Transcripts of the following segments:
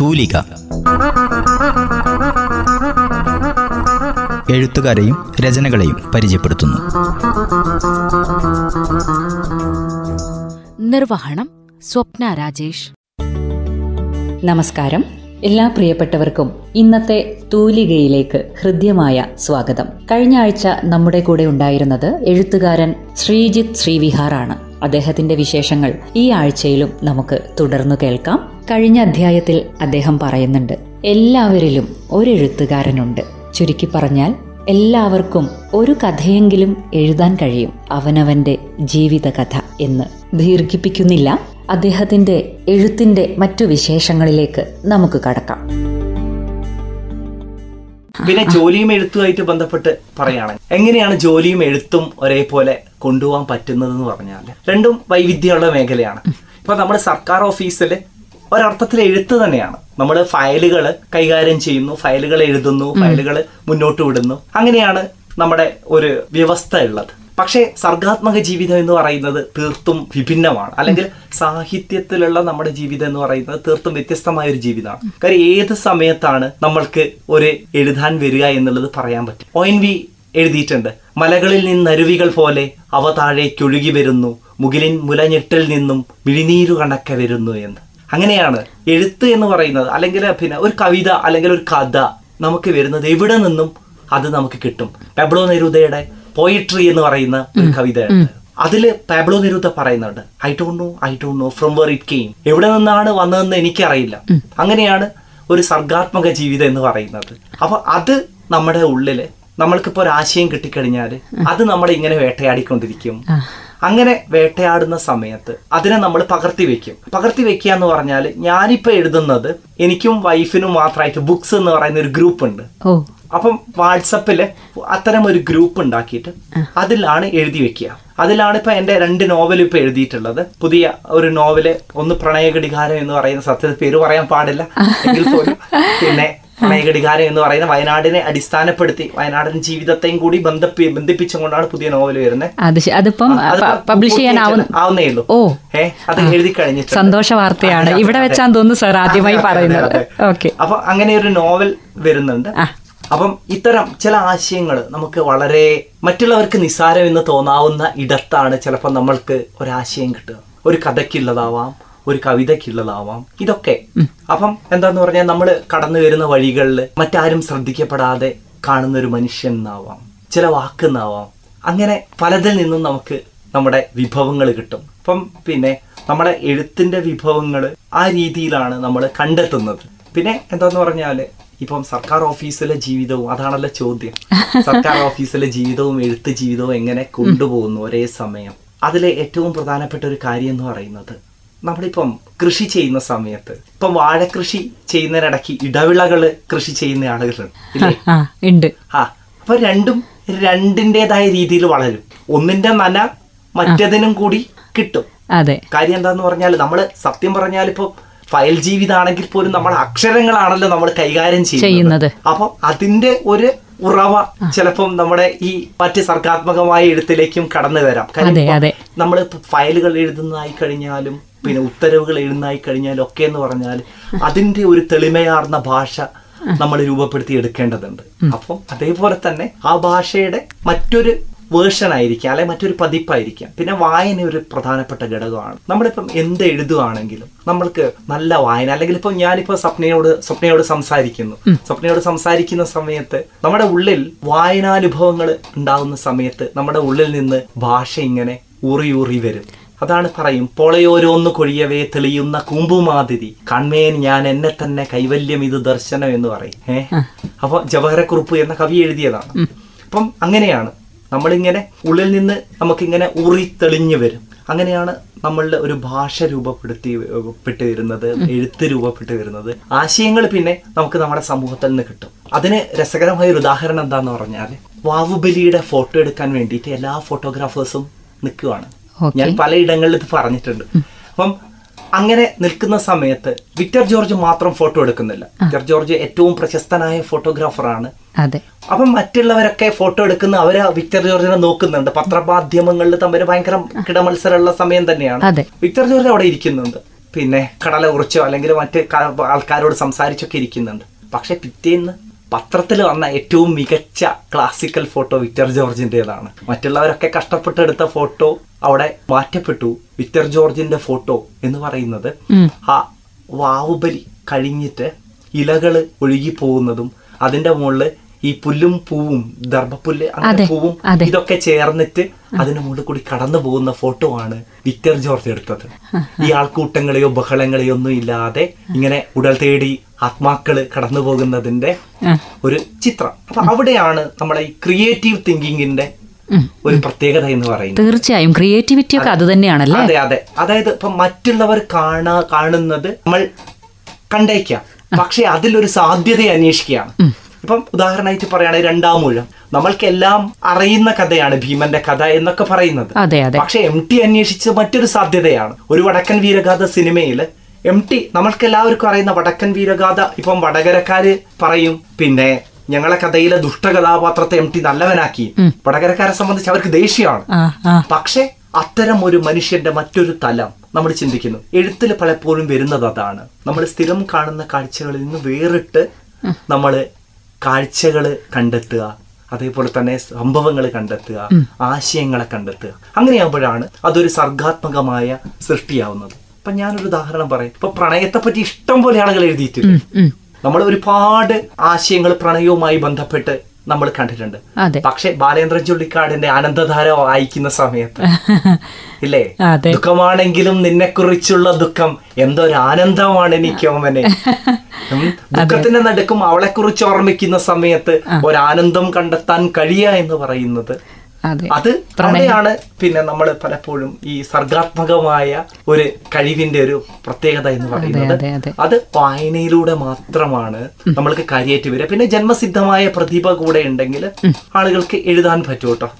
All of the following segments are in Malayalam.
തൂലിക. എഴുത്തുകാരെയും രചനകളെയും പരിചയപ്പെടുത്തുന്നു. നിർവഹണം സ്വപ്ന രാജേഷ്. നമസ്കാരം. എല്ലാ പ്രിയപ്പെട്ടവർക്കും ഇന്നത്തെ തൂലികയിലേക്ക് ഹൃദ്യമായ സ്വാഗതം. കഴിഞ്ഞ ആഴ്ച നമ്മുടെ കൂടെ ഉണ്ടായിരുന്നത് എഴുത്തുകാരൻ ശ്രീജിത്ത് ശ്രീവിഹാറാണ്. അദ്ദേഹത്തിന്റെ വിശേഷങ്ങൾ ഈ ആഴ്ചയിലും നമുക്ക് തുടർന്നു കേൾക്കാം. കഴിഞ്ഞ അധ്യായത്തിൽ അദ്ദേഹം പറയുന്നുണ്ട് എല്ലാവരിലും ഒരു എഴുത്തുകാരനുണ്ട്. ചുരുക്കി പറഞ്ഞാൽ എല്ലാവർക്കും ഒരു കഥയെങ്കിലും എഴുതാൻ കഴിയും. അവനവന്റെ ജീവിതകഥ എന്ന് ദീർഘിപ്പിക്കുന്നില്ല. അദ്ദേഹത്തിന്റെ എഴുത്തിന്റെ മറ്റു വിശേഷങ്ങളിലേക്ക് നമുക്ക് കടക്കാം. പിന്നെ ജോലിയും എഴുത്തുമായിട്ട് ബന്ധപ്പെട്ട് പറയുകയാണെങ്കിൽ എങ്ങനെയാണ് ജോലിയും എഴുത്തും ഒരേപോലെ കൊണ്ടുപോകാൻ പറ്റുന്നത് എന്ന് പറഞ്ഞാൽ രണ്ടും വൈവിധ്യമുള്ള മേഖലയാണ്. ഇപ്പൊ നമ്മുടെ സർക്കാർ ഓഫീസിൽ ഒരർത്ഥത്തിൽ എഴുത്ത് തന്നെയാണ്. നമ്മൾ ഫയലുകൾ കൈകാര്യം ചെയ്യുന്നു ഫയലുകൾ എഴുതുന്നു ഫയലുകൾ മുന്നോട്ട് വിടുന്നു. അങ്ങനെയാണ് നമ്മുടെ ഒരു വ്യവസ്ഥ ഉള്ളത്. പക്ഷേ സർഗാത്മക ജീവിതം എന്ന് പറയുന്നത് തീർത്തും വിഭിന്നമാണ്. അല്ലെങ്കിൽ സാഹിത്യത്തിലുള്ള നമ്മുടെ ജീവിതം എന്ന് പറയുന്നത് തീർത്തും വ്യത്യസ്തമായ ഒരു ജീവിതമാണ്. കാര്യം ഏത് സമയത്താണ് നമ്മൾക്ക് ഒരു എഴുതാൻ വരിക എന്നുള്ളത് പറയാൻ പറ്റും. ഒ എൻ വി എഴുതിയിട്ടുണ്ട്. മലകളിൽ നിന്ന് അരുവികൾ പോലെ അവ താഴേക്കൊഴുകി വരുന്നു. മുകിലിൻ മുലഞ്ഞെട്ടിൽ നിന്നും മിഴിനീരു കണക്കെ വരുന്നു എന്ന്. അങ്ങനെയാണ് എഴുത്ത് എന്ന് പറയുന്നത്. അല്ലെങ്കിൽ പിന്നെ ഒരു കവിത അല്ലെങ്കിൽ ഒരു കഥ നമുക്ക് വരുന്നത് എവിടെ നിന്നും അത് നമുക്ക് കിട്ടും. പെബ്ലോ നെരൂദയുടെ പോയിട്രി എന്ന് പറയുന്ന ഒരു കവിത അതിൽ പാബ്ലോ നിരുദ്ധ പറയുന്നുണ്ട് I don't know I don't know from where it came എവിടെ നിന്നാണ് വന്നതെന്ന് എനിക്കറിയില്ല. അങ്ങനെയാണ് ഒരു സർഗാത്മക ജീവിതം എന്ന് പറയുന്നത്. അപ്പൊ അത് നമ്മുടെ ഉള്ളിൽ നമ്മൾക്കിപ്പോ ഒരു ആശയം കിട്ടിക്കഴിഞ്ഞാൽ അത് നമ്മളെ ഇങ്ങനെ വേട്ടയാടിക്കൊണ്ടിരിക്കും. അങ്ങനെ വേട്ടയാടുന്ന സമയത്ത് അതിനെ നമ്മൾ പകർത്തി വെക്കും. പകർത്തി വെക്കുക എന്ന് പറഞ്ഞാൽ ഞാനിപ്പോ എഴുതുന്നത് എനിക്കും വൈഫിനും മാത്രമായിട്ട് ബുക്സ് എന്ന് പറയുന്ന ഒരു ഗ്രൂപ്പ് ഉണ്ട്. അപ്പം വാട്സപ്പിൽ അത്തരം ഒരു ഗ്രൂപ്പ് ഉണ്ടാക്കിയിട്ട് അതിലാണ് എഴുതി വെക്കുക. അതിലാണ് ഇപ്പൊ എന്റെ രണ്ട് നോവൽ ഇപ്പൊ എഴുതിയിട്ടുള്ളത്. പുതിയ ഒരു നോവൽ ഒന്ന് പ്രണയഘടികാരം എന്ന് പറയുന്ന സത്യ പേര് പറയാൻ പാടില്ല. എങ്കിൽ പോലും പിന്നെ പ്രണയഘടികാരം എന്ന് പറയുന്ന വയനാടിനെ അടിസ്ഥാനപ്പെടുത്തി വയനാടൻ ജീവിതത്തെയും കൂടി ബന്ധപ്പി ബന്ധിപ്പിച്ചുകൊണ്ടാണ് പുതിയ നോവൽ വരുന്നത്. അത് അതിപ്പം പബ്ലിഷ് ആവുന്നേ ഉള്ളൂ. ഓ. ഏ അത് എഴുതി കഴിഞ്ഞിട്ടുണ്ട്. സന്തോഷ വാർത്തയാണ്. ഇവിടെ വെച്ചാൽ തോന്നുന്നു സാർ ആദ്യമായി പറയുന്നത്. ഓക്കെ. അപ്പൊ അങ്ങനെ ഒരു നോവൽ വരുന്നുണ്ട്. അപ്പം ഇത്തരം ചില ആശയങ്ങൾ നമുക്ക് വളരെ മറ്റുള്ളവർക്ക് നിസ്സാരം എന്ന് തോന്നാവുന്ന ഇടത്താണ് ചിലപ്പോൾ നമ്മൾക്ക് ഒരാശയം കിട്ടുക. ഒരു കഥയ്ക്കുള്ളതാവാം ഒരു കവിതയ്ക്കുള്ളതാവാം ഇതൊക്കെ. അപ്പം എന്താന്ന് പറഞ്ഞാൽ നമ്മൾ കടന്നു വരുന്ന വഴികളിൽ മറ്റാരും ശ്രദ്ധിക്കപ്പെടാതെ കാണുന്ന ഒരു മനുഷ്യൻ എന്നാവാം ചില വാക്കുന്നാവാം അങ്ങനെ പലതിൽ നിന്നും നമുക്ക് നമ്മുടെ വിഭവങ്ങൾ കിട്ടും. അപ്പം പിന്നെ നമ്മുടെ എഴുത്തിന്റെ വിഭവങ്ങൾ ആ രീതിയിലാണ് നമ്മൾ കണ്ടെത്തുന്നത്. പിന്നെ എന്താന്ന് പറഞ്ഞാൽ ഇപ്പം സർക്കാർ ഓഫീസിലെ ജീവിതവും അതാണല്ലോ ചോദ്യം. സർക്കാർ ഓഫീസിലെ ജീവിതവും എഴുത്ത് ജീവിതവും എങ്ങനെ കൊണ്ടുപോകുന്നു ഒരേ സമയം? അതിലെ ഏറ്റവും പ്രധാനപ്പെട്ട ഒരു കാര്യം എന്ന് പറയുന്നത് നമ്മളിപ്പം കൃഷി ചെയ്യുന്ന സമയത്ത് ഇപ്പം വാഴക്കൃഷി ചെയ്യുന്നതിനിടയ്ക്ക് ഇടവിളകൾ കൃഷി ചെയ്യുന്ന ആളുകളുണ്ട് ഉണ്ട്. ആ അപ്പൊ രണ്ടും രണ്ടിന്റെതായ രീതിയിൽ വളരും. ഒന്നിന്റെ നന മറ്റേതിനും കൂടി കിട്ടും. അതെ. കാര്യം എന്താന്ന് പറഞ്ഞാൽ നമ്മൾ സത്യം പറഞ്ഞാൽ ഇപ്പൊ ഫയൽ ജീവിതാണെങ്കിൽ പോലും നമ്മൾ അക്ഷരങ്ങളാണല്ലോ നമ്മൾ കൈകാര്യം ചെയ്യുന്നത്. അപ്പൊ അതിന്റെ ഒരു ഉറവ ചിലപ്പം നമ്മുടെ ഈ മറ്റ് സർഗാത്മകമായ എഴുത്തിലേക്കും കടന്നു വരാം. അതെ. നമ്മൾ ഫയലുകൾ എഴുതുന്നതായി കഴിഞ്ഞാലും പിന്നെ ഉത്തരവുകൾ എഴുതുന്നതായി കഴിഞ്ഞാലും ഒക്കെ എന്ന് പറഞ്ഞാൽ അതിന്റെ ഒരു തെളിമയാർന്ന ഭാഷ നമ്മൾ രൂപപ്പെടുത്തി എടുക്കേണ്ടതുണ്ട്. അപ്പം അതേപോലെ തന്നെ ആ ഭാഷയുടെ മറ്റൊരു വേർഷൻ ആയിരിക്കാം അല്ലെങ്കിൽ മറ്റൊരു പതിപ്പായിരിക്കാം. പിന്നെ വായന ഒരു പ്രധാനപ്പെട്ട ഘടകമാണ്. നമ്മളിപ്പം എന്ത് എഴുതുകയാണെങ്കിലും നമ്മൾക്ക് നല്ല വായന അല്ലെങ്കിൽ ഇപ്പം ഞാനിപ്പോൾ സ്വപ്നയോട് സ്വപ്നയോട് സംസാരിക്കുന്നു. സ്വപ്നയോട് സംസാരിക്കുന്ന സമയത്ത് നമ്മുടെ ഉള്ളിൽ വായനാനുഭവങ്ങൾ ഉണ്ടാകുന്ന സമയത്ത് നമ്മുടെ ഉള്ളിൽ നിന്ന് ഭാഷ ഇങ്ങനെ ഊറി വരും. അതാണ് പറയും പൊളയോരോന്ന് കൊഴിയവേ തെളിയുന്ന കൂമ്പുമാതിരി. കൺമേൻ ഞാൻ എന്നെ തന്നെ കൈവല്യം ഇത് ദർശനം എന്ന് പറയും. ഏഹ് അപ്പൊ ജവഹരക്കുറുപ്പ് എന്ന കവി എഴുതിയതാണ്. അപ്പം അങ്ങനെയാണ്. നമ്മളിങ്ങനെ ഉള്ളിൽ നിന്ന് നമുക്കിങ്ങനെ ഉറിത്തെളിഞ്ഞു തെളിഞ്ഞു വരും. അങ്ങനെയാണ് നമ്മളുടെ ഒരു ഭാഷ രൂപപ്പെടുത്തി പെട്ട് വരുന്നത് എഴുത്ത് രൂപപ്പെട്ട് വരുന്നത് ആശയങ്ങൾ പിന്നെ നമുക്ക് നമ്മുടെ സമൂഹത്തിൽ നിന്ന് കിട്ടും. അതിന് രസകരമായ ഒരു ഉദാഹരണം എന്താന്ന് പറഞ്ഞാൽ വാവുബലിയുടെ ഫോട്ടോ എടുക്കാൻ വേണ്ടിയിട്ട് എല്ലാ ഫോട്ടോഗ്രാഫേഴ്സും നിൽക്കുവാണ്. ഞാൻ പലയിടങ്ങളിൽ ഇത് പറഞ്ഞിട്ടുണ്ട്. അപ്പം അങ്ങനെ നിൽക്കുന്ന സമയത്ത് വിക്ടർ ജോർജ് മാത്രം ഫോട്ടോ എടുക്കുന്നില്ല. വിക്ടർ ജോർജ് ഏറ്റവും പ്രശസ്തനായ ഫോട്ടോഗ്രാഫറാണ്. അതെ. അപ്പം മറ്റുള്ളവരൊക്കെ ഫോട്ടോ എടുക്കുന്ന അവർ വിക്ടർ ജോർജിനെ നോക്കുന്നുണ്ട്. പത്രമാധ്യമങ്ങളിൽ തമ്മിൽ ഭയങ്കര കിടമത്സരമുള്ള സമയം തന്നെയാണ്. വിക്ടർ ജോർജ് അവിടെ ഇരിക്കുന്നുണ്ട്. പിന്നെ കടല കുറിച്ചോ അല്ലെങ്കിൽ മറ്റ് ആൾക്കാരോട് സംസാരിച്ചൊക്കെ ഇരിക്കുന്നുണ്ട്. പക്ഷെ പിറ്റേന്ന് പത്രത്തിൽ വന്ന ഏറ്റവും മികച്ച ക്ലാസിക്കൽ ഫോട്ടോ വിക്ടർ ജോർജിന്റെതാണ്. മറ്റുള്ളവരൊക്കെ കഷ്ടപ്പെട്ടെടുത്ത ഫോട്ടോ അവിടെ മാറ്റപ്പെട്ടു. വിക്ടർ ജോർജിന്റെ ഫോട്ടോ എന്ന് പറയുന്നത് ആ വാവുബലി കഴിഞ്ഞിട്ട് ഇലകൾ ഒഴുകി പോകുന്നതും അതിന്റെ മുകളിൽ ഈ പുല്ലും പൂവും ദർഭപ്പുല്ല് അങ്ങനെ പൂവും ഇതൊക്കെ ചേർന്നിട്ട് അതിന് മുകളിൽ കൂടി കടന്നു പോകുന്ന ഫോട്ടോ ആണ് വിക്ടർ ജോർജ് എടുത്തത്. ഈ ആൾക്കൂട്ടങ്ങളെയോ ബഹളങ്ങളെയോ ഒന്നും ഇല്ലാതെ ഇങ്ങനെ ഉടൽ തേടി ആത്മാക്കൾ കടന്നു പോകുന്നതിന്റെ ഒരു ചിത്രം. അപ്പൊ അവിടെയാണ് നമ്മളെ ഈ ക്രിയേറ്റീവ് തിങ്കിങ്ങിന്റെ ഒരു പ്രത്യേകത എന്ന് പറയുന്നത്. തീർച്ചയായും ക്രിയേറ്റിവിറ്റി ഒക്കെ അത്. തന്നെയാണല്ലേ? അതെ അതെ. അതായത് ഇപ്പൊ മറ്റുള്ളവർ കാണാ കാണുന്നത് നമ്മൾ കണ്ടേക്കാം. പക്ഷെ അതിലൊരു സാധ്യത അന്വേഷിക്കുകയാണ്. ഇപ്പം ഉദാഹരണമായിട്ട് പറയുകയാണെങ്കിൽ രണ്ടാം മൂലം നമ്മൾക്കെല്ലാം അറിയുന്ന കഥയാണ് ഭീമന്റെ കഥ എന്നൊക്കെ പറയുന്നത്. പക്ഷെ എം ടി അന്വേഷിച്ച മറ്റൊരു സാധ്യതയാണ്. ഒരു വടക്കൻ വീരഗാഥ സിനിമയിൽ എം ടി നമ്മൾക്ക് എല്ലാവർക്കും അറിയുന്ന വടക്കൻ വീരഗാഥ ഇപ്പം വടകരക്കാര് പറയും. പിന്നെ ഞങ്ങളെ കഥയിലെ ദുഷ്ടകഥാപാത്രത്തെ എം ടി നല്ലവനാക്കി. വടകരക്കാരെ സംബന്ധിച്ച് അവർക്ക് ദേഷ്യമാണ്. പക്ഷെ അത്തരം ഒരു മനുഷ്യന്റെ മറ്റൊരു തലം നമ്മൾ ചിന്തിക്കുന്നു. എഴുത്തിൽ പലപ്പോഴും വരുന്നത് അതാണ്. നമ്മൾ സ്ഥിരം കാണുന്ന കാഴ്ചകളിൽ നിന്ന് വേറിട്ട് നമ്മൾ കാഴ്ചകൾ കണ്ടെത്തുക. അതേപോലെ തന്നെ സംഭവങ്ങൾ കണ്ടെത്തുക. ആശയങ്ങളെ കണ്ടെത്തുക. അങ്ങനെയാകുമ്പോഴാണ് അതൊരു സർഗാത്മകമായ സൃഷ്ടിയാവുന്നത്. ഇപ്പൊ ഞാനൊരു ഉദാഹരണം പറയാം. ഇപ്പൊ പ്രണയത്തെ പറ്റി ഇഷ്ടം പോലെ ആളുകൾ എഴുതിയിട്ടുണ്ട്. നമ്മൾ ഒരുപാട് ആശയങ്ങൾ പ്രണയവുമായി ബന്ധപ്പെട്ട് നമ്മൾ കണ്ടിട്ടുണ്ട്. പക്ഷെ ബാലേന്ദ്ര ചുള്ളിക്കാടിന്റെ ആനന്ദധാര വായിക്കുന്ന സമയത്ത്. ഇല്ലേ. ദുഃഖമാണെങ്കിലും നിന്നെക്കുറിച്ചുള്ള ദുഃഖം എന്തൊരു ആനന്ദമാണ് എനിക്ക് ഉം, ദുഃഖത്തിന്റെ നടുക്കും അവളെക്കുറിച്ച് ഓർമ്മിക്കുന്ന സമയത്ത് ഒരാനന്ദം കണ്ടെത്താൻ കഴിയുക എന്ന് പറയുന്നത്. അതെ. അവിടെയാണ് പിന്നെ നമ്മൾ പലപ്പോഴും ഈ സർഗാത്മകമായ ഒരു കഴിവിന്റെ ഒരു പ്രത്യേകത എന്ന് പറയുന്നത്. അതെ, വായനയിലൂടെ മാത്രമാണ് നമ്മൾക്ക് കരിയേറ്റ് വരിക. പിന്നെ ജന്മസിദ്ധമായ പ്രതിഭ കൂടെ ഉണ്ടെങ്കിൽ ആളുകൾക്ക് എഴുതാൻ പറ്റും കേട്ടോ.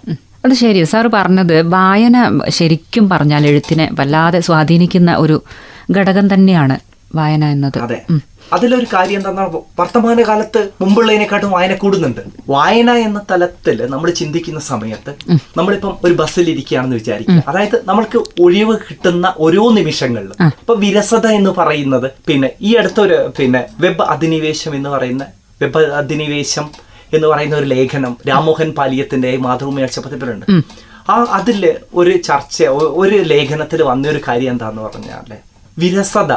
അത് ശരി. സാറ് പറഞ്ഞത് വായന ശരിക്കും പറഞ്ഞാൽ എഴുത്തിനെ വല്ലാതെ സ്വാധീനിക്കുന്ന ഒരു ഘടകം തന്നെയാണ് വായന എന്നത്. അതെ. അതിലൊരു കാര്യം എന്താ വർത്തമാന കാലത്ത് മുമ്പുള്ളതിനെക്കാട്ടും വായന കൂടുന്നുണ്ട്. വായന എന്ന തലത്തിൽ നമ്മൾ ചിന്തിക്കുന്ന സമയത്ത് നമ്മളിപ്പം ഒരു ബസ്സിൽ ഇരിക്കുകയാണെന്ന് വിചാരിക്കുക. അതായത് നമ്മൾക്ക് ഒഴിവ് കിട്ടുന്ന ഓരോ നിമിഷങ്ങളിലും ഇപ്പൊ വിരസത എന്ന് പറയുന്നത് പിന്നെ ഈ അടുത്തൊരു പിന്നെ വെബ് അധിനിവേശം എന്ന് പറയുന്ന വെബ് അധിനിവേശം എന്ന് പറയുന്ന ഒരു ലേഖനം രാമോഹൻ പാലിയത്തിന്റെ മാതൃഭൂമി അക്ഷപത്രത്തിലുണ്ട് ആ അതിൽ ഒരു ചർച്ച ഒരു ലേഖനത്തിൽ വന്നൊരു കാര്യം എന്താന്ന് പറഞ്ഞാൽ വിരസത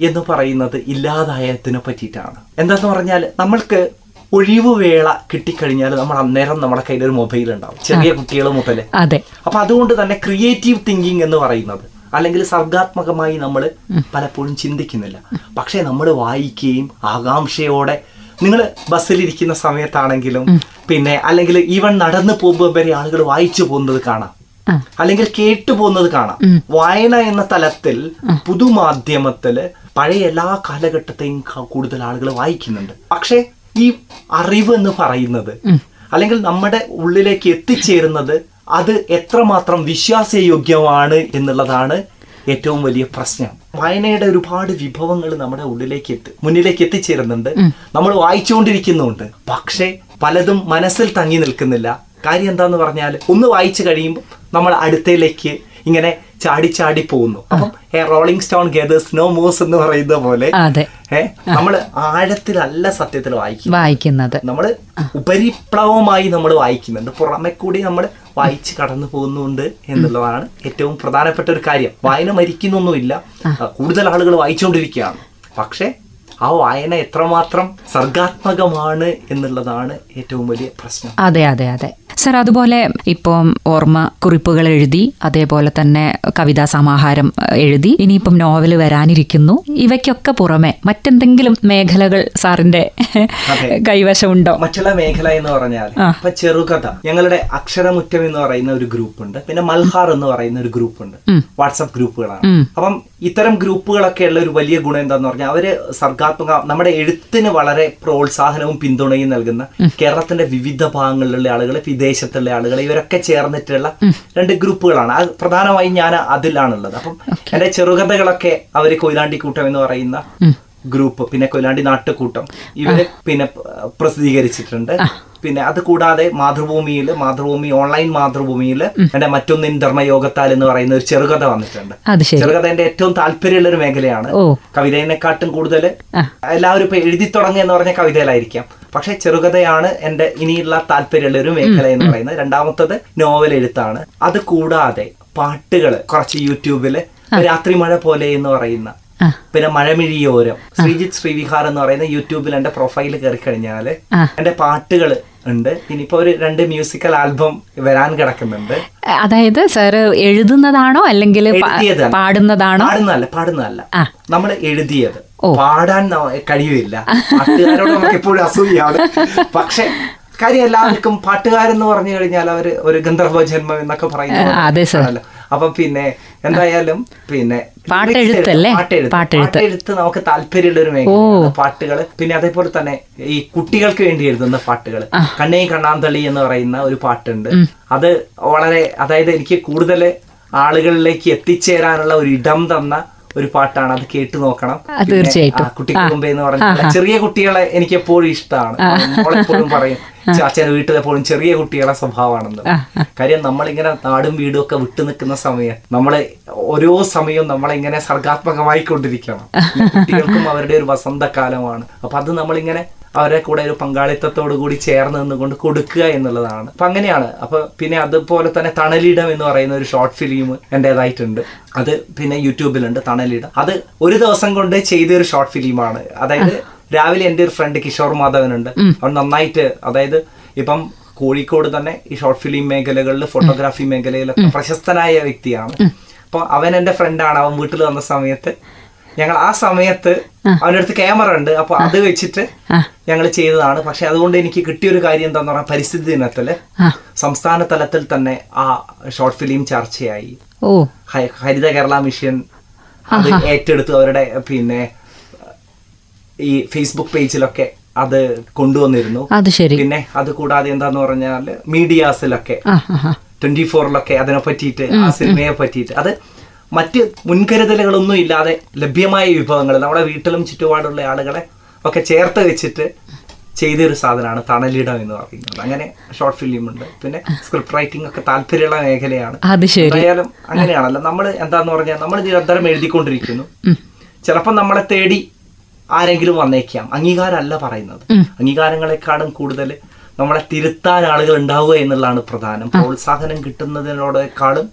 എന്ന് പറയുന്നത് ഇല്ലാതായതിനെ പറ്റിയിട്ടാണ്. എന്താന്ന് പറഞ്ഞാൽ നമ്മൾക്ക് ഒഴിവ് വേള കിട്ടിക്കഴിഞ്ഞാൽ നമ്മൾ അന്നേരം നമ്മുടെ കയ്യിൽ ഒരു മൊബൈൽ ഉണ്ടാവും. ചെറിയ കുട്ടികൾ മുതൽ അതെ. അപ്പൊ അതുകൊണ്ട് തന്നെ ക്രിയേറ്റീവ് തിങ്കിങ് എന്ന് പറയുന്നത് അല്ലെങ്കിൽ സർഗാത്മകമായി നമ്മൾ പലപ്പോഴും ചിന്തിക്കുന്നില്ല. പക്ഷേ നമ്മൾ വായിക്കുകയും ആകാംക്ഷയോടെ നിങ്ങൾ ബസ്സിലിരിക്കുന്ന സമയത്താണെങ്കിലും പിന്നെ അല്ലെങ്കിൽ ഈവൻ നടന്നു പോകുമ്പോൾ വരെ ആളുകൾ വായിച്ചു പോകുന്നത് കാണാം. അല്ലെങ്കിൽ കേട്ടു പോകുന്നത് കാണാം വായന എന്ന തലത്തിൽ പുതുമാധ്യമത്തിൽ പഴയ എല്ലാ കാലഘട്ടത്തെയും കൂടുതൽ ആളുകൾ വായിക്കുന്നുണ്ട്. പക്ഷേ ഈ അറിവ് എന്ന് പറയുന്നത് അല്ലെങ്കിൽ നമ്മുടെ ഉള്ളിലേക്ക് എത്തിച്ചേരുന്നത് അത് എത്രമാത്രം വിശ്വാസയോഗ്യമാണ് എന്നുള്ളതാണ് ഏറ്റവും വലിയ പ്രശ്നം. വായനയുടെ ഒരുപാട് വിഭവങ്ങൾ നമ്മുടെ ഉള്ളിലേക്ക് എത്തി മുന്നിലേക്ക് എത്തിച്ചേരുന്നുണ്ട്. നമ്മൾ വായിച്ചുകൊണ്ടിരിക്കുന്നുണ്ട്. പക്ഷേ പലതും മനസ്സിൽ തങ്ങി നിൽക്കുന്നില്ല. കാര്യം എന്താന്ന് പറഞ്ഞാൽ ഒന്ന് വായിച്ചു കഴിയുമ്പോൾ നമ്മൾ അടുത്തയിലേക്ക് ഇങ്ങനെ ചാടി ചാടി പോകുന്നു. അപ്പം a rolling stone gathers no moss എന്ന് പറയുന്ന പോലെ നമ്മൾ ആഴത്തിലല്ല സത്യത്തിൽ വായിക്കും വായിക്കുന്നത്. നമ്മൾ ഉപരിപ്ലവമായി നമ്മൾ വായിക്കുന്നുണ്ട്. പുറമെ കൂടി നമ്മൾ വായിച്ച് കടന്നു പോകുന്നുണ്ട് എന്നുള്ളതാണ് ഏറ്റവും പ്രധാനപ്പെട്ട ഒരു കാര്യം. വായന മരിക്കുന്നൊന്നുമില്ല. കൂടുതൽ ആളുകൾ വായിച്ചുകൊണ്ടിരിക്കുകയാണ്. പക്ഷേ ആ വായന എത്രമാത്രം സർഗാത്മകമാണ് എന്നുള്ളതാണ് ഏറ്റവും വലിയ പ്രശ്നം. അതെ അതെ അതെ. സർ അതുപോലെ ഇപ്പം ഓർമ്മ കുറിപ്പുകൾ എഴുതി അതേപോലെ തന്നെ കവിതാ സമാഹാരം എഴുതി ഇനിയിപ്പം നോവൽ വരാനിരിക്കുന്നു. ഇവയ്ക്കൊക്കെ പുറമെ മറ്റെന്തെങ്കിലും മേഖലകൾ സാറിന്റെ. കൈവശമുണ്ടോ? മറ്റുള്ള മേഖല എന്ന് പറഞ്ഞാൽ. ഇപ്പൊ ചെറുകഥ. ഞങ്ങളുടെ അക്ഷരമുറ്റം എന്ന് പറയുന്ന ഒരു ഗ്രൂപ്പ് ഉണ്ട് പിന്നെ മൽഹാർ എന്ന് പറയുന്ന ഒരു ഗ്രൂപ്പ് ഉണ്ട് വാട്സപ്പ് ഗ്രൂപ്പുകളാണ്. അപ്പം ഇത്തരം ഗ്രൂപ്പുകളൊക്കെ ഉള്ള ഒരു വലിയ ഗുണം എന്താന്ന് പറഞ്ഞാൽ അവർ സർഗാത്മക നമ്മുടെ എഴുത്തിന് വളരെ പ്രോത്സാഹനവും പിന്തുണയും നൽകുന്ന കേരളത്തിന്റെ വിവിധ ഭാഗങ്ങളിലുള്ള ആളുകൾ വിദേശത്തുള്ള ആളുകൾ ഇവരൊക്കെ ചേർന്നിട്ടുള്ള രണ്ട് ഗ്രൂപ്പുകളാണ്. അത് പ്രധാനമായും ഞാൻ അതിലാണുള്ളത്. അപ്പം എന്റെ ചെറുകഥകളൊക്കെ അവർ കൊയിലാണ്ടിക്കൂട്ടം എന്ന് പറയുന്ന ഗ്രൂപ്പ് പിന്നെ കൊയിലാണ്ടി നാട്ടുകൂട്ടം. ഇവർ പിന്നെ പ്രസിദ്ധീകരിച്ചിട്ടുണ്ട്. പിന്നെ അത് കൂടാതെ മാതൃഭൂമിയിൽ മാതൃഭൂമി ഓൺലൈൻ മാതൃഭൂമിയിൽ എന്റെ മറ്റൊന്നിൻ ധർമ്മയോഗത്താൽ എന്ന് പറയുന്ന ഒരു ചെറുകഥ വന്നിട്ടുണ്ട്. ചെറുകഥ എന്റെ ഏറ്റവും താല്പര്യമുള്ള ഒരു മേഖലയാണ് കവിതയെക്കാട്ടും കൂടുതൽ എല്ലാവരും ഇപ്പൊ എഴുതി തുടങ്ങുക എന്ന് പറഞ്ഞ കവിതയിലായിരിക്കാം. പക്ഷെ ചെറുകഥയാണ് എന്റെ ഇനിയുള്ള താല്പര്യമുള്ള ഒരു മേഖല എന്ന് പറയുന്നത്. രണ്ടാമത്തത് നോവൽ എഴുത്താണ്. അത് കൂടാതെ പാട്ടുകൾ കുറച്ച് യൂട്യൂബിൽ രാത്രി മഴ പോലെ എന്ന് പറയുന്ന. പിന്നെ മഴമിഴിയോരം. ശ്രീജിത്ത് ശ്രീവിഹാർ എന്ന് പറയുന്ന യൂട്യൂബിൽ എന്റെ പ്രൊഫൈൽ കയറി കഴിഞ്ഞാൽ. എന്റെ പാട്ടുകൾ ഉണ്ട്. ഇനിയിപ്പോ ഒരു രണ്ട് മ്യൂസിക്കൽ ആൽബം വരാൻ കിടക്കുന്നുണ്ട്. അതായത് സാറ് എഴുതുന്നതാണോ അല്ലെങ്കിൽ പാടുന്നതാണോ? പാടുന്നതല്ല പാടുന്നതല്ല. നമ്മൾ എഴുതിയത്. പാടാൻ കഴിയില്ല. പാട്ടുകാരോട് നമുക്ക് എപ്പോഴും അസൂയാണ് പക്ഷെ കാര്യം എല്ലാവർക്കും പാട്ടുകാരെന്ന് പറഞ്ഞു കഴിഞ്ഞാൽ അവർ ഒരു ഗന്ധർവ ജന്മം എന്നൊക്കെ പറയുന്നത് അപ്പം പിന്നെ എന്തായാലും പിന്നെ പാട്ടെഴുത്തല്ലേ? പാട്ടെഴുത്ത് നമുക്ക് താല്പര്യമുള്ള ഒരു മേഖല പാട്ടുകൾ പിന്നെ അതേപോലെ തന്നെ ഈ കുട്ടികൾക്ക് വേണ്ടി എഴുതുന്ന പാട്ടുകൾ കണ്ണേ കണ്ണാന്തളി എന്ന് പറയുന്ന ഒരു പാട്ടുണ്ട്. അത് വളരെ അതായത് എനിക്ക് കൂടുതൽ ആളുകളിലേക്ക് എത്തിച്ചേരാനുള്ള ഒരു ഇടം തന്ന ഒരു പാട്ടാണ്. അത് കേട്ടു നോക്കണം. തീർച്ചയായിട്ടും. കുട്ടിക്കുമ്പേ എന്ന് പറഞ്ഞ ചെറിയ കുട്ടികളെ എനിക്ക് എപ്പോഴും ഇഷ്ടമാണ്. എപ്പോഴും പറയും ചാച്ചൻ വീട്ടിലെപ്പോഴും ചെറിയ കുട്ടികളെ സ്വഭാവമാണെന്ന്. കാര്യം നമ്മളിങ്ങനെ നാടും വീടും ഒക്കെ വിട്ടു നിൽക്കുന്ന സമയം നമ്മളെ ഓരോ സമയവും നമ്മളിങ്ങനെ സർഗാത്മകമായി കൊണ്ടിരിക്കണം കുട്ടികൾക്കും അവരുടെ ഒരു വസന്തകാലമാണ്. അപ്പൊ അത് നമ്മളിങ്ങനെ അവരെ കൂടെ ഒരു പങ്കാളിത്തത്തോടു കൂടി ചേർന്ന് നിന്നുകൊണ്ട് കൊടുക്കുക എന്നുള്ളതാണ്. അപ്പൊ അങ്ങനെയാണ്. അപ്പൊ പിന്നെ അതുപോലെ തന്നെ തണലിടം എന്ന് പറയുന്ന ഒരു ഷോർട്ട് ഫിലിം എന്റേതായിട്ടുണ്ട്. അത് പിന്നെ യൂട്യൂബിലുണ്ട് തണലിടം. അത് ഒരു ദിവസം കൊണ്ട് ചെയ്ത ഒരു ഷോർട്ട് ഫിലിമാണ് അതായത് രാവിലെ എന്റെ ഒരു ഫ്രണ്ട് കിഷോർ മാധവനുണ്ട്. അവൻ നന്നായിട്ട് അതായത് ഇപ്പം കോഴിക്കോട് തന്നെ ഈ ഷോർട്ട് ഫിലിം മേഖലകളിൽ ഫോട്ടോഗ്രാഫി മേഖലയിലൊക്കെ പ്രശസ്തനായ വ്യക്തിയാണ്. അപ്പൊ അവൻ എന്റെ ഫ്രണ്ടാണ് അവൻ വീട്ടിൽ വന്ന സമയത്ത് ഞങ്ങൾ ആ സമയത്ത് അവന്റെ അടുത്ത് ക്യാമറ ഉണ്ട്. അപ്പൊ അത് വെച്ചിട്ട് ഞങ്ങൾ ചെയ്തതാണ്. പക്ഷെ അതുകൊണ്ട് എനിക്ക് കിട്ടിയൊരു കാര്യം എന്താന്ന് പറഞ്ഞാൽ പരിസ്ഥിതി ദിനത്തിൽ സംസ്ഥാന തലത്തിൽ തന്നെ ആ ഷോർട്ട് ഫിലിം ചർച്ചയായി. ഹരിത കേരള മിഷൻ അത് ഏറ്റെടുത്തു അവരുടെ പിന്നെ ഈ ഫേസ്ബുക്ക് പേജിലൊക്കെ അത് കൊണ്ടുവന്നിരുന്നു. പിന്നെ അത് കൂടാതെ എന്താന്ന് പറഞ്ഞാൽ മീഡിയാസിലൊക്കെ. ട്വന്റി ഫോറിലൊക്കെ അതിനെ പറ്റിയിട്ട് ആ സിനിമയെ പറ്റിയിട്ട്. അത് മറ്റ് മുൻകരുതലുകളൊന്നും ഇല്ലാതെ ലഭ്യമായ വിഭവങ്ങൾ നമ്മുടെ വീട്ടിലും ചുറ്റുപാടുള്ള ആളുകളെ ഒക്കെ ചേർത്ത് വെച്ചിട്ട് ചെയ്തൊരു സാധനമാണ് തണലിടം എന്ന് പറയുന്നത്. അങ്ങനെ ഷോർട്ട് ഫിലിം ഉണ്ട്. പിന്നെ സ്ക്രിപ്റ്റ് റൈറ്റിംഗ് ഒക്കെ താല്പര്യമുള്ള മേഖലയാണ്. എന്തായാലും അങ്ങനെയാണല്ലോ. നമ്മൾ എന്താന്ന് പറഞ്ഞാൽ നമ്മൾ നിരന്തരം എഴുതിക്കൊണ്ടിരിക്കുന്നു. ചിലപ്പോൾ നമ്മളെ തേടി ആരെങ്കിലും വന്നേക്കാം. അംഗീകാരമല്ല പറയുന്നത്. അംഗീകാരങ്ങളെക്കാളും കൂടുതൽ നമ്മളെ തിരുത്താൻ ആളുകൾ ഉണ്ടാവുക എന്നുള്ളതാണ് പ്രധാനം. പ്രോത്സാഹനം കിട്ടുന്നതിനോടേക്കാളും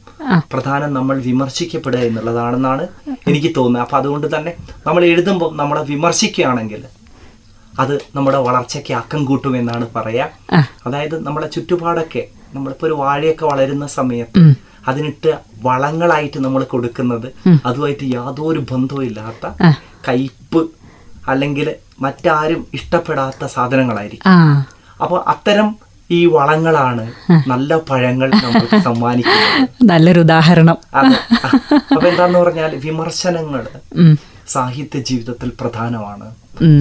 പ്രധാനം നമ്മൾ വിമർശിക്കപ്പെടുക എന്നുള്ളതാണെന്നാണ് എനിക്ക് തോന്നുന്നത്. അപ്പൊ അതുകൊണ്ട് തന്നെ നമ്മൾ എഴുതുമ്പോൾ നമ്മളെ വിമർശിക്കുകയാണെങ്കിൽ അത് നമ്മുടെ വളർച്ചയ്ക്ക് അക്കം കൂട്ടുമെന്നാണ് പറയാ. അതായത് നമ്മുടെ ചുറ്റുപാടൊക്കെ നമ്മളിപ്പോ ഒരു വാഴയൊക്കെ വളരുന്ന സമയത്ത് അതിനിട്ട് വളങ്ങളായിട്ട് നമ്മൾ കൊടുക്കുന്നത് അതുമായിട്ട് യാതൊരു ബന്ധവും ഇല്ലാത്ത കയ്പ് അല്ലെങ്കിൽ മറ്റാരും ഇഷ്ടപ്പെടാത്ത സാധനങ്ങളായിരിക്കും. അപ്പോൾ അത്തരം ഈ വളങ്ങളാണ് നല്ല പഴങ്ങൾ നമുക്ക് സമ്മാനിക്കുന്നത്. നല്ലൊരു ഉദാഹരണം. അപ്പൊ എന്താന്ന് പറഞ്ഞാൽ വിമർശനങ്ങൾ സാഹിത്യ ജീവിതത്തിൽ പ്രധാനമാണ്.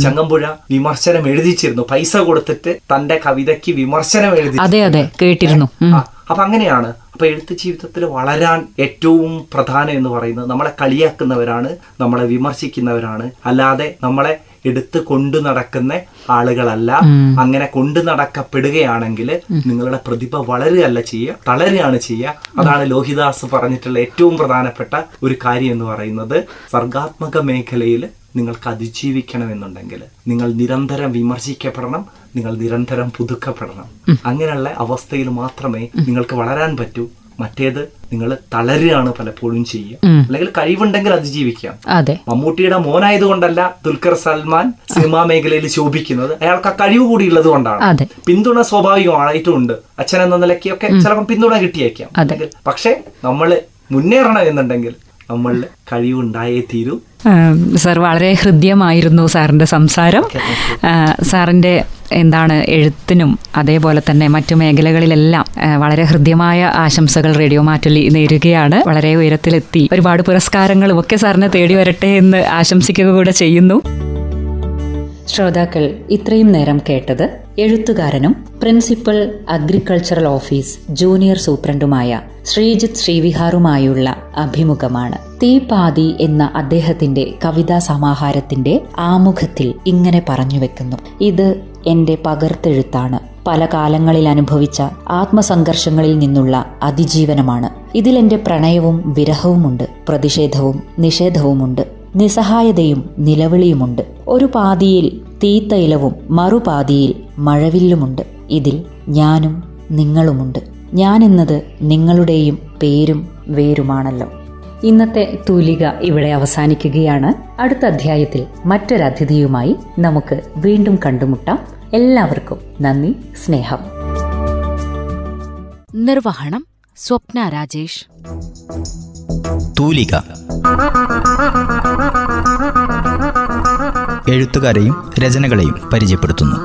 ചങ്ങമ്പുഴ വിമർശനം എഴുതിച്ചിരുന്നു. പൈസ കൊടുത്തിട്ട് തന്റെ കവിതയ്ക്ക് വിമർശനം എഴുതി അതെ അതെ. കേട്ടിരുന്നു. അപ്പൊ അങ്ങനെയാണ്. അപ്പൊ എഴുത്ത് ജീവിതത്തിൽ വളരാൻ ഏറ്റവും പ്രധാനം എന്ന് പറയുന്നത് നമ്മളെ കളിയാക്കുന്നവരാണ് നമ്മളെ വിമർശിക്കുന്നവരാണ്. അല്ലാതെ നമ്മളെ എടുത്ത് കൊണ്ടു നടക്കുന്ന ആളുകളല്ല. അങ്ങനെ കൊണ്ടു നടക്കപ്പെടുകയാണെങ്കിൽ നിങ്ങളുടെ പ്രതിഭ വളരുകയല്ല ചെയ്യുക തളരുകയാണ് ചെയ്യുക. അതാണ് ലോഹിദാസ് പറഞ്ഞിട്ടുള്ള ഏറ്റവും പ്രധാനപ്പെട്ട ഒരു കാര്യം എന്ന് പറയുന്നത്. സർഗാത്മക മേഖലയിൽ നിങ്ങൾക്ക് അതിജീവിക്കണമെന്നുണ്ടെങ്കിൽ നിങ്ങൾ നിരന്തരം വിമർശിക്കപ്പെടണം നിങ്ങൾ നിരന്തരം പുതുക്കപ്പെടണം. അങ്ങനെയുള്ള അവസ്ഥയിൽ മാത്രമേ നിങ്ങൾക്ക് വളരാൻ പറ്റൂ. മറ്റേത് നിങ്ങൾ തളരുകയാണ് പലപ്പോഴും ചെയ്യുക. അല്ലെങ്കിൽ കഴിവുണ്ടെങ്കിൽ അതിജീവിക്കാം അതെ. മമ്മൂട്ടിയുടെ മോനായതുകൊണ്ടല്ല ദുൽഖർ സൽമാൻ സിനിമാ മേഖലയിൽ ശോഭിക്കുന്നത്. അയാൾക്ക് ആ കഴിവ് കൂടി ഉള്ളത് കൊണ്ടാണ്. പിന്തുണ സ്വാഭാവികമായിട്ടും ഉണ്ട് അച്ഛൻ എന്ന നിലയ്ക്കൊക്കെ ചിലപ്പോൾ പിന്തുണ കിട്ടിയേക്കാം. അല്ലെങ്കിൽ പക്ഷെ നമ്മൾ മുന്നേറണം എന്നുണ്ടെങ്കിൽ നമ്മളിൽ കഴിവുണ്ടായേ തീരൂ. സാർ വളരെ ഹൃദ്യമായിരുന്നു സാറിന്റെ സംസാരം. സാറിന്റെ സാറിന്റെ എന്താണ് എഴുത്തിനും അതേപോലെ തന്നെ മറ്റു മേഖലകളിലെല്ലാം വളരെ ഹൃദ്യമായ ആശംസകൾ റേഡിയോ മാറ്റലി നേരുകയാണ്. വളരെ ഉയരത്തിലെത്തി. ഒരുപാട് പുരസ്കാരങ്ങളും ഒക്കെ സാറിനെ തേടി വരട്ടെ എന്ന് ആശംസിക്കുക കൂടെ ചെയ്യുന്നു. ശ്രോതാക്കൾ ഇത്രയും നേരം കേട്ടത് എഴുത്തുകാരനും പ്രിൻസിപ്പൽ അഗ്രികൾച്ചറൽ ഓഫീസ് ജൂനിയർ സൂപ്രണ്ടുമായ ശ്രീജിത്ത് ശ്രീവിഹാറുമായുള്ള അഭിമുഖമാണ്. തീപാതി എന്ന അദ്ദേഹത്തിന്റെ കവിതാ സമാഹാരത്തിന്റെ ആമുഖത്തിൽ ഇങ്ങനെ പറഞ്ഞു വെക്കുന്നു. ഇത് എന്റെ പകർത്തെഴുത്താണ്. പല കാലങ്ങളിൽ അനുഭവിച്ച ആത്മസംഘർഷങ്ങളിൽ നിന്നുള്ള അതിജീവനമാണ്. ഇതിൽ എന്റെ പ്രണയവും വിരഹവുമുണ്ട്. പ്രതിഷേധവും നിഷേധവുമുണ്ട്. നിസ്സഹായതയും നിലവിളിയുമുണ്ട്. ഒരു പാതിയിൽ തീത്തൈലവും മറുപാതിയിൽ മഴവില്ലുമുണ്ട്. ഇതിൽ ഞാനും നിങ്ങളുമുണ്ട്. ഞാനെന്നത് നിങ്ങളുടെയും പേരും വേരുമാണല്ലോ. ഇന്നത്തെ തൂലിക ഇവിടെ അവസാനിക്കുകയാണ്. അടുത്ത അധ്യായത്തിൽ മറ്റൊരതിഥിയുമായി നമുക്ക് വീണ്ടും കണ്ടുമുട്ടാം. എല്ലാവർക്കും നന്ദി സ്നേഹം. നിർവഹണം സ്വപ്ന രാജേഷ്. തൂലിക. എഴുത്തുകാരെയും രചനകളെയും പരിചയപ്പെടുത്തുന്നു.